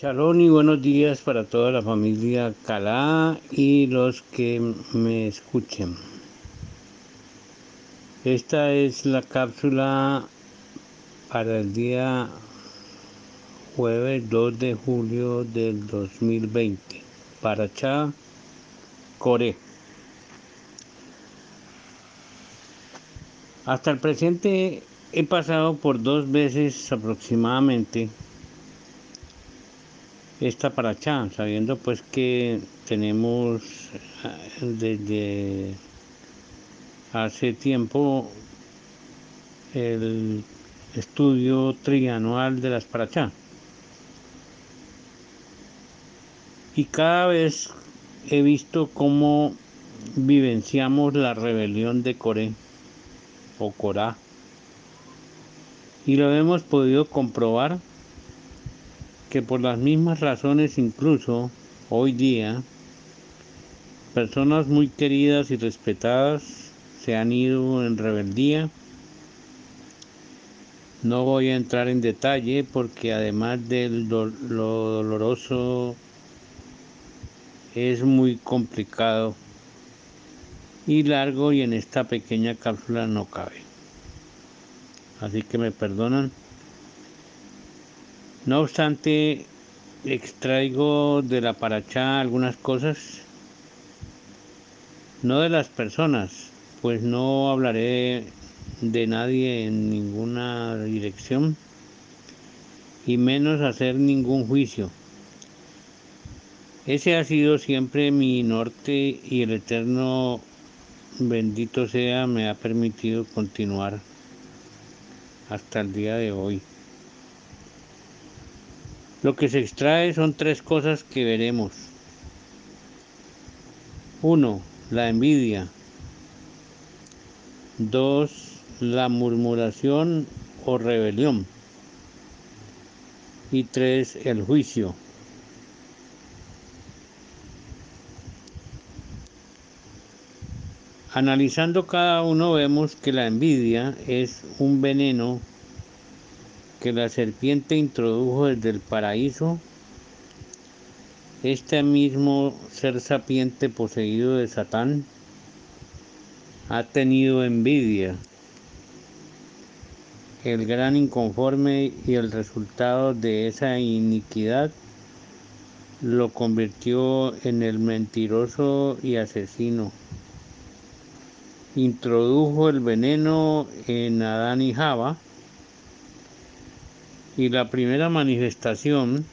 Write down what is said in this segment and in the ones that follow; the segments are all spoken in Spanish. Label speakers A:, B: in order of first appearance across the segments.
A: Shalom y buenos días para toda la familia Calá y los que me escuchen. Esta es la cápsula para el día jueves 2 de julio del 2020 para Cha, Core. Hasta el presente he pasado por dos veces aproximadamente esta paracha, sabiendo pues que tenemos eh, desde hace tiempo el estudio trianual de las parachá. Y cada vez he visto cómo vivenciamos la rebelión de Coré o Corá. Y lo hemos podido comprobar que por las mismas razones incluso hoy día personas muy queridas y respetadas se han ido en rebeldía. No voy a entrar en detalle porque además de lo doloroso es muy complicado y largo y en esta pequeña cápsula no cabe. Así que me perdonan. No obstante, extraigo de la paracha algunas cosas, no de las personas, pues no hablaré de nadie en ninguna dirección y menos hacer ningún juicio. Ese ha sido siempre mi norte y el eterno bendito sea me ha permitido continuar hasta el día de hoy. Lo que se extrae son tres cosas que veremos. Uno, la envidia. Dos, la murmuración o rebelión. Y tres, el juicio. Analizando cada uno vemos que la envidia es un veneno que la serpiente introdujo desde el paraíso, este mismo ser sapiente poseído de Satán ha tenido envidia. El gran inconforme y el resultado de esa iniquidad lo convirtió en el mentiroso y asesino. Introdujo el veneno en Adán y Java y la primera manifestación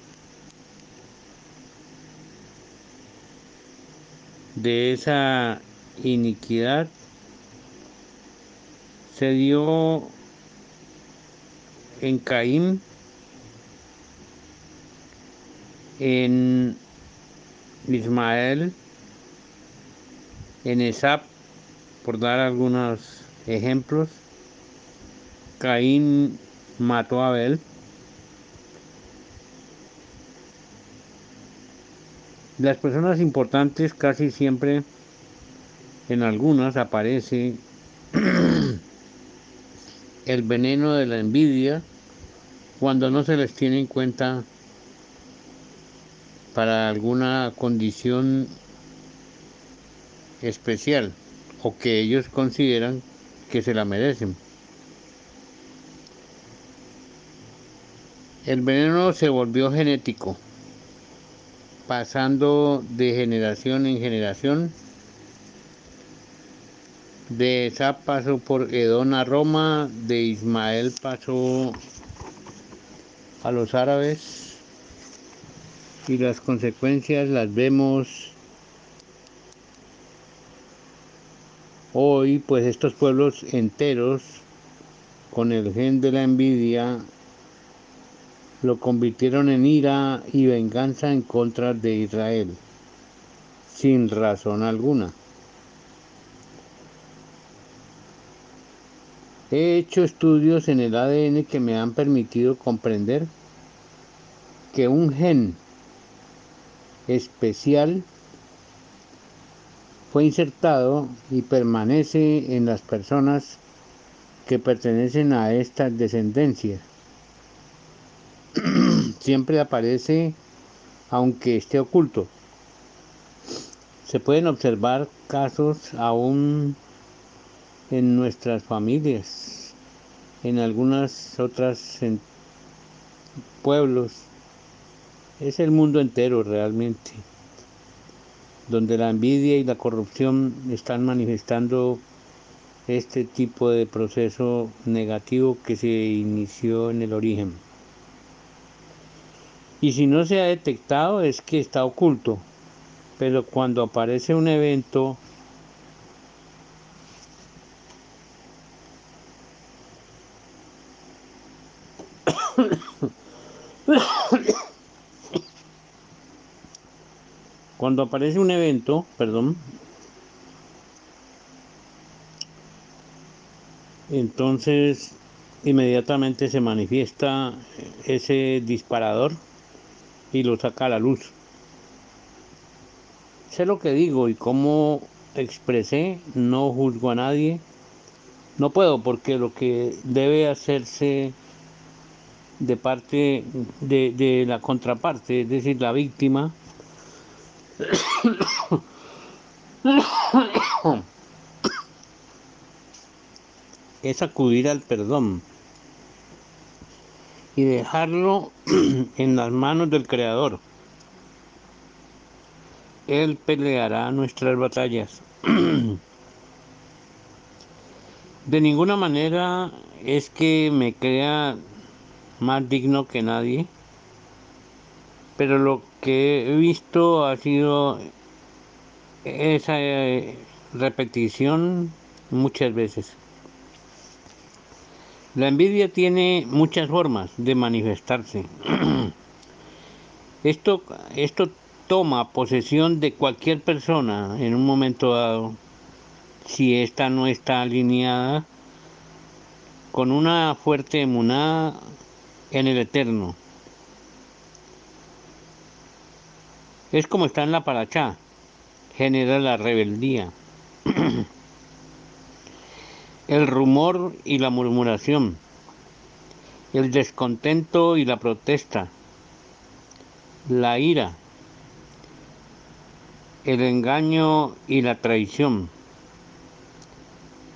A: de esa iniquidad se dio en Caín, en Ismael, en Esap, por dar algunos ejemplos. Caín mató a Abel. Las personas importantes casi siempre, en algunas aparece el veneno de la envidia cuando no se les tiene en cuenta para alguna condición especial o que ellos consideran que se la merecen. El veneno se volvió genético pasando de generación en generación. De esa pasó por Edón a Roma, de Ismael pasó a los árabes y las consecuencias las vemos hoy, pues estos pueblos enteros con el gen de la envidia lo convirtieron en ira y venganza en contra de Israel, sin razón alguna. He hecho estudios en el ADN que me han permitido comprender que un gen especial fue insertado y permanece en las personas que pertenecen a estas descendencias siempre aparece aunque esté oculto. Se pueden observar casos aún en nuestras familias, en algunas otras pueblos. Es el mundo entero realmente, donde la envidia y la corrupción están manifestando este tipo de proceso negativo que se inició en el origen. Y si no se ha detectado es que está oculto, pero cuando aparece un evento cuando aparece un evento, perdón, entonces inmediatamente se manifiesta ese disparador y lo saca a la luz. Sé lo que digo y cómo expresé, no juzgo a nadie. No puedo porque lo que debe hacerse de parte de, de la contraparte, es decir, la víctima, es acudir al perdón y dejarlo en las manos del Creador. Él peleará nuestras batallas. De ninguna manera es que me crea más digno que nadie, pero lo que he visto ha sido esa eh, repetición muchas veces. La envidia tiene muchas formas de manifestarse. esto, esto toma posesión de cualquier persona en un momento dado si ésta no está alineada con una fuerte emunada en el eterno. Es como está en la paracha, genera la rebeldía. el rumor y la murmuración, el descontento y la protesta, la ira, el engaño y la traición,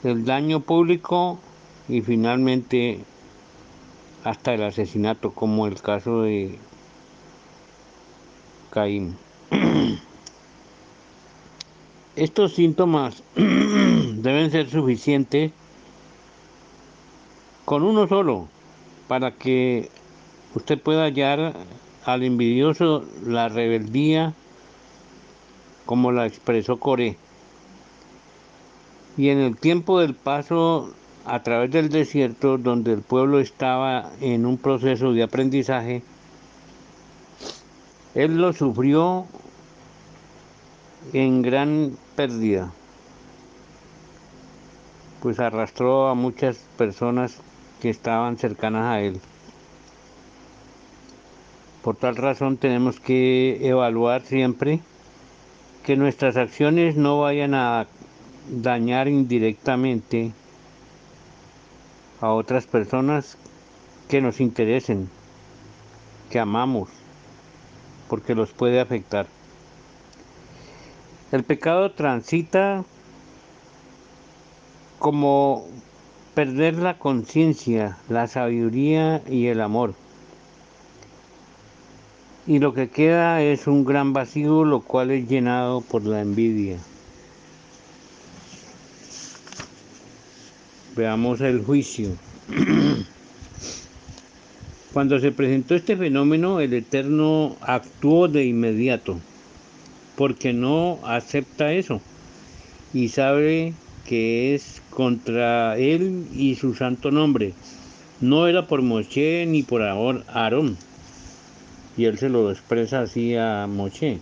A: el daño público y finalmente hasta el asesinato, como el caso de Caín. Estos síntomas deben ser suficientes con uno solo para que usted pueda hallar al envidioso la rebeldía como la expresó Coré. Y en el tiempo del paso a través del desierto, donde el pueblo estaba en un proceso de aprendizaje, él lo sufrió en gran pérdida, pues arrastró a muchas personas que estaban cercanas a él. Por tal razón tenemos que evaluar siempre que nuestras acciones no vayan a dañar indirectamente a otras personas que nos interesen, que amamos, porque los puede afectar. El pecado transita como perder la conciencia, la sabiduría y el amor. Y lo que queda es un gran vacío, lo cual es llenado por la envidia. Veamos el juicio. Cuando se presentó este fenómeno, el Eterno actuó de inmediato porque no acepta eso y sabe que es contra él y su santo nombre. No era por Moshe ni por Aarón. Y él se lo expresa así a Moshe.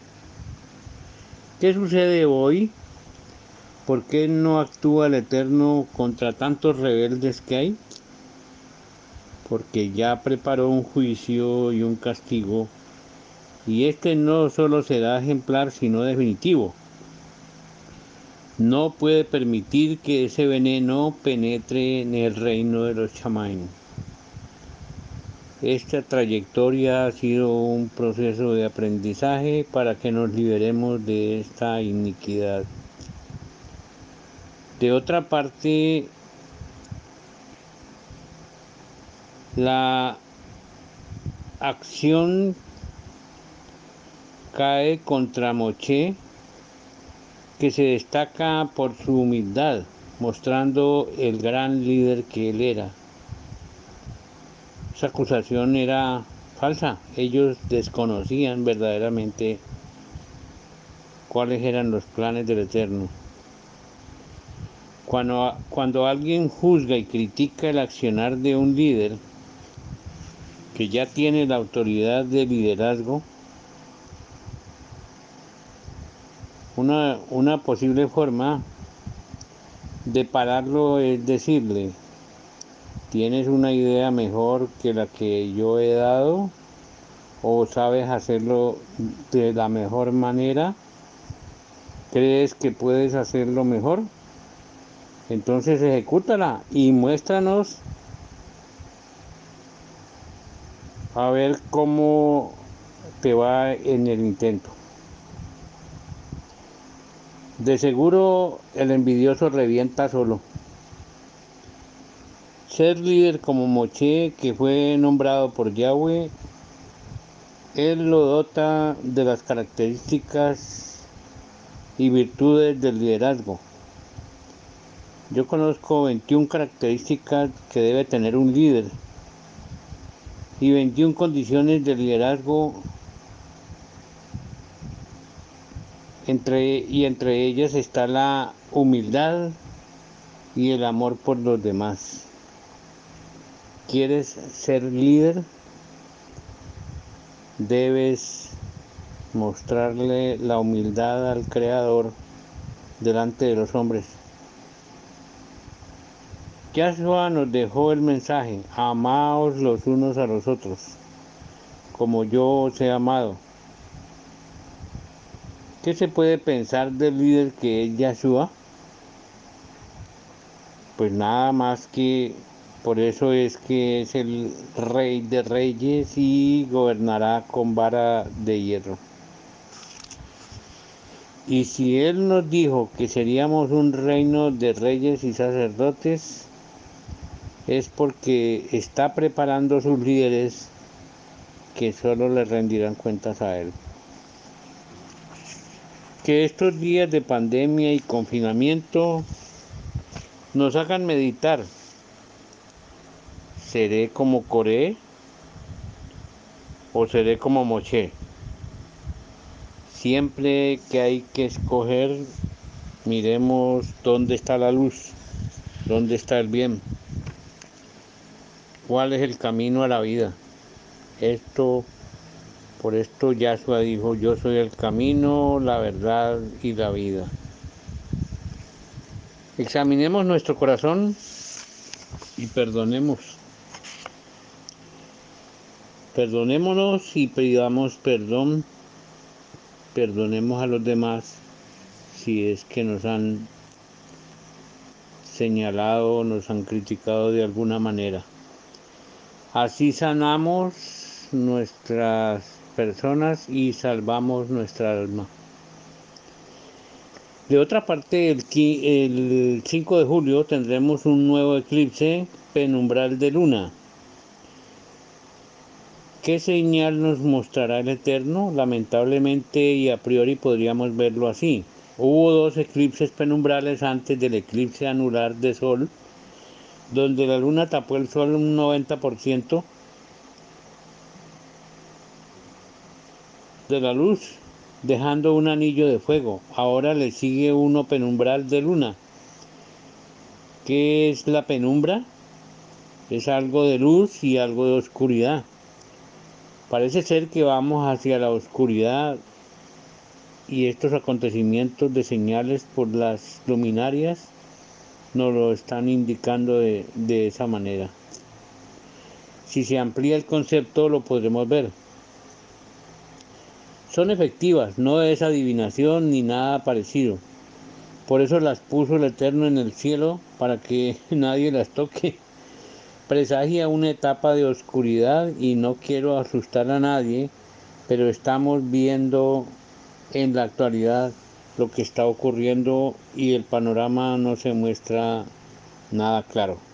A: ¿Qué sucede hoy? ¿Por qué no actúa el Eterno contra tantos rebeldes que hay? Porque ya preparó un juicio y un castigo y este no solo será ejemplar, sino definitivo. No puede permitir que ese veneno penetre en el reino de los chamanes. Esta trayectoria ha sido un proceso de aprendizaje para que nos liberemos de esta iniquidad. De otra parte, la acción cae contra Moche, que se destaca por su humildad, mostrando el gran líder que él era. Esa acusación era falsa. Ellos desconocían verdaderamente cuáles eran los planes del Eterno. Cuando, cuando alguien juzga y critica el accionar de un líder que ya tiene la autoridad de liderazgo, una, una posible forma de pararlo es decirle, ¿tienes una idea mejor que la que yo he dado? ¿O sabes hacerlo de la mejor manera? ¿Crees que puedes hacerlo mejor? Entonces ejecútala y muéstranos a ver cómo te va en el intento. De seguro el envidioso revienta solo. Ser líder como Moche, que fue nombrado por Yahweh, él lo dota de las características y virtudes del liderazgo. Yo conozco 21 características que debe tener un líder y 21 condiciones de liderazgo entre, y entre ellas está la humildad y el amor por los demás. ¿Quieres ser líder? Debes mostrarle la humildad al Creador delante de los hombres. Yahshua nos dejó el mensaje, amaos los unos a los otros, como yo os he amado. ¿Qué se puede pensar del líder que es Yahshua? Pues nada más que por eso es que es el rey de reyes y gobernará con vara de hierro. Y si Él nos dijo que seríamos un reino de reyes y sacerdotes, es porque está preparando sus líderes que solo le rendirán cuentas a Él. Que estos días de pandemia y confinamiento nos hagan meditar. ¿Seré como Coré o seré como Moche? Siempre que hay que escoger, miremos dónde está la luz, dónde está el bien cuál es el camino a la vida. Esto, por esto Yahshua dijo, yo soy el camino, la verdad y la vida. Examinemos nuestro corazón y perdonemos. Perdonémonos y pidamos perdón. Perdonemos a los demás si es que nos han señalado, nos han criticado de alguna manera. Así sanamos nuestras personas y salvamos nuestra alma. De otra parte, el, 5 de julio tendremos un nuevo eclipse penumbral de luna. ¿Qué señal nos mostrará el Eterno? Lamentablemente y a priori podríamos verlo así. Hubo dos eclipses penumbrales antes del eclipse anular de Sol donde la luna tapó el sol un 90% de la luz, dejando un anillo de fuego. Ahora le sigue uno penumbral de luna. ¿Qué es la penumbra? Es algo de luz y algo de oscuridad. Parece ser que vamos hacia la oscuridad y estos acontecimientos de señales por las luminarias nos lo están indicando de, de esa manera. Si se amplía el concepto lo podremos ver. Son efectivas, no es adivinación ni nada parecido. Por eso las puso el Eterno en el cielo para que nadie las toque. presagia una etapa de oscuridad y no quiero asustar a nadie, pero estamos viendo en la actualidad lo que está ocurriendo y el panorama no se muestra nada claro.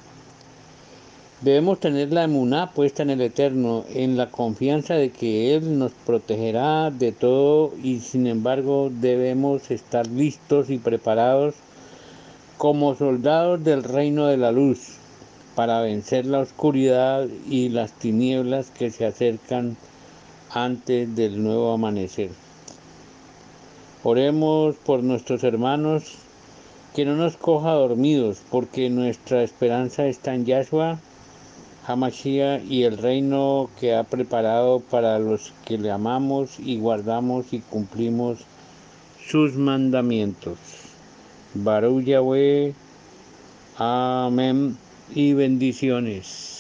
A: Debemos tener la emuná puesta en el Eterno, en la confianza de que Él nos protegerá de todo y sin embargo debemos estar listos y preparados como soldados del reino de la luz para vencer la oscuridad y las tinieblas que se acercan antes del nuevo amanecer. Oremos por nuestros hermanos que no nos coja dormidos, porque nuestra esperanza está en Yahshua Hamashiach y el reino que ha preparado para los que le amamos y guardamos y cumplimos sus mandamientos. Baruch Yahweh, amén y bendiciones.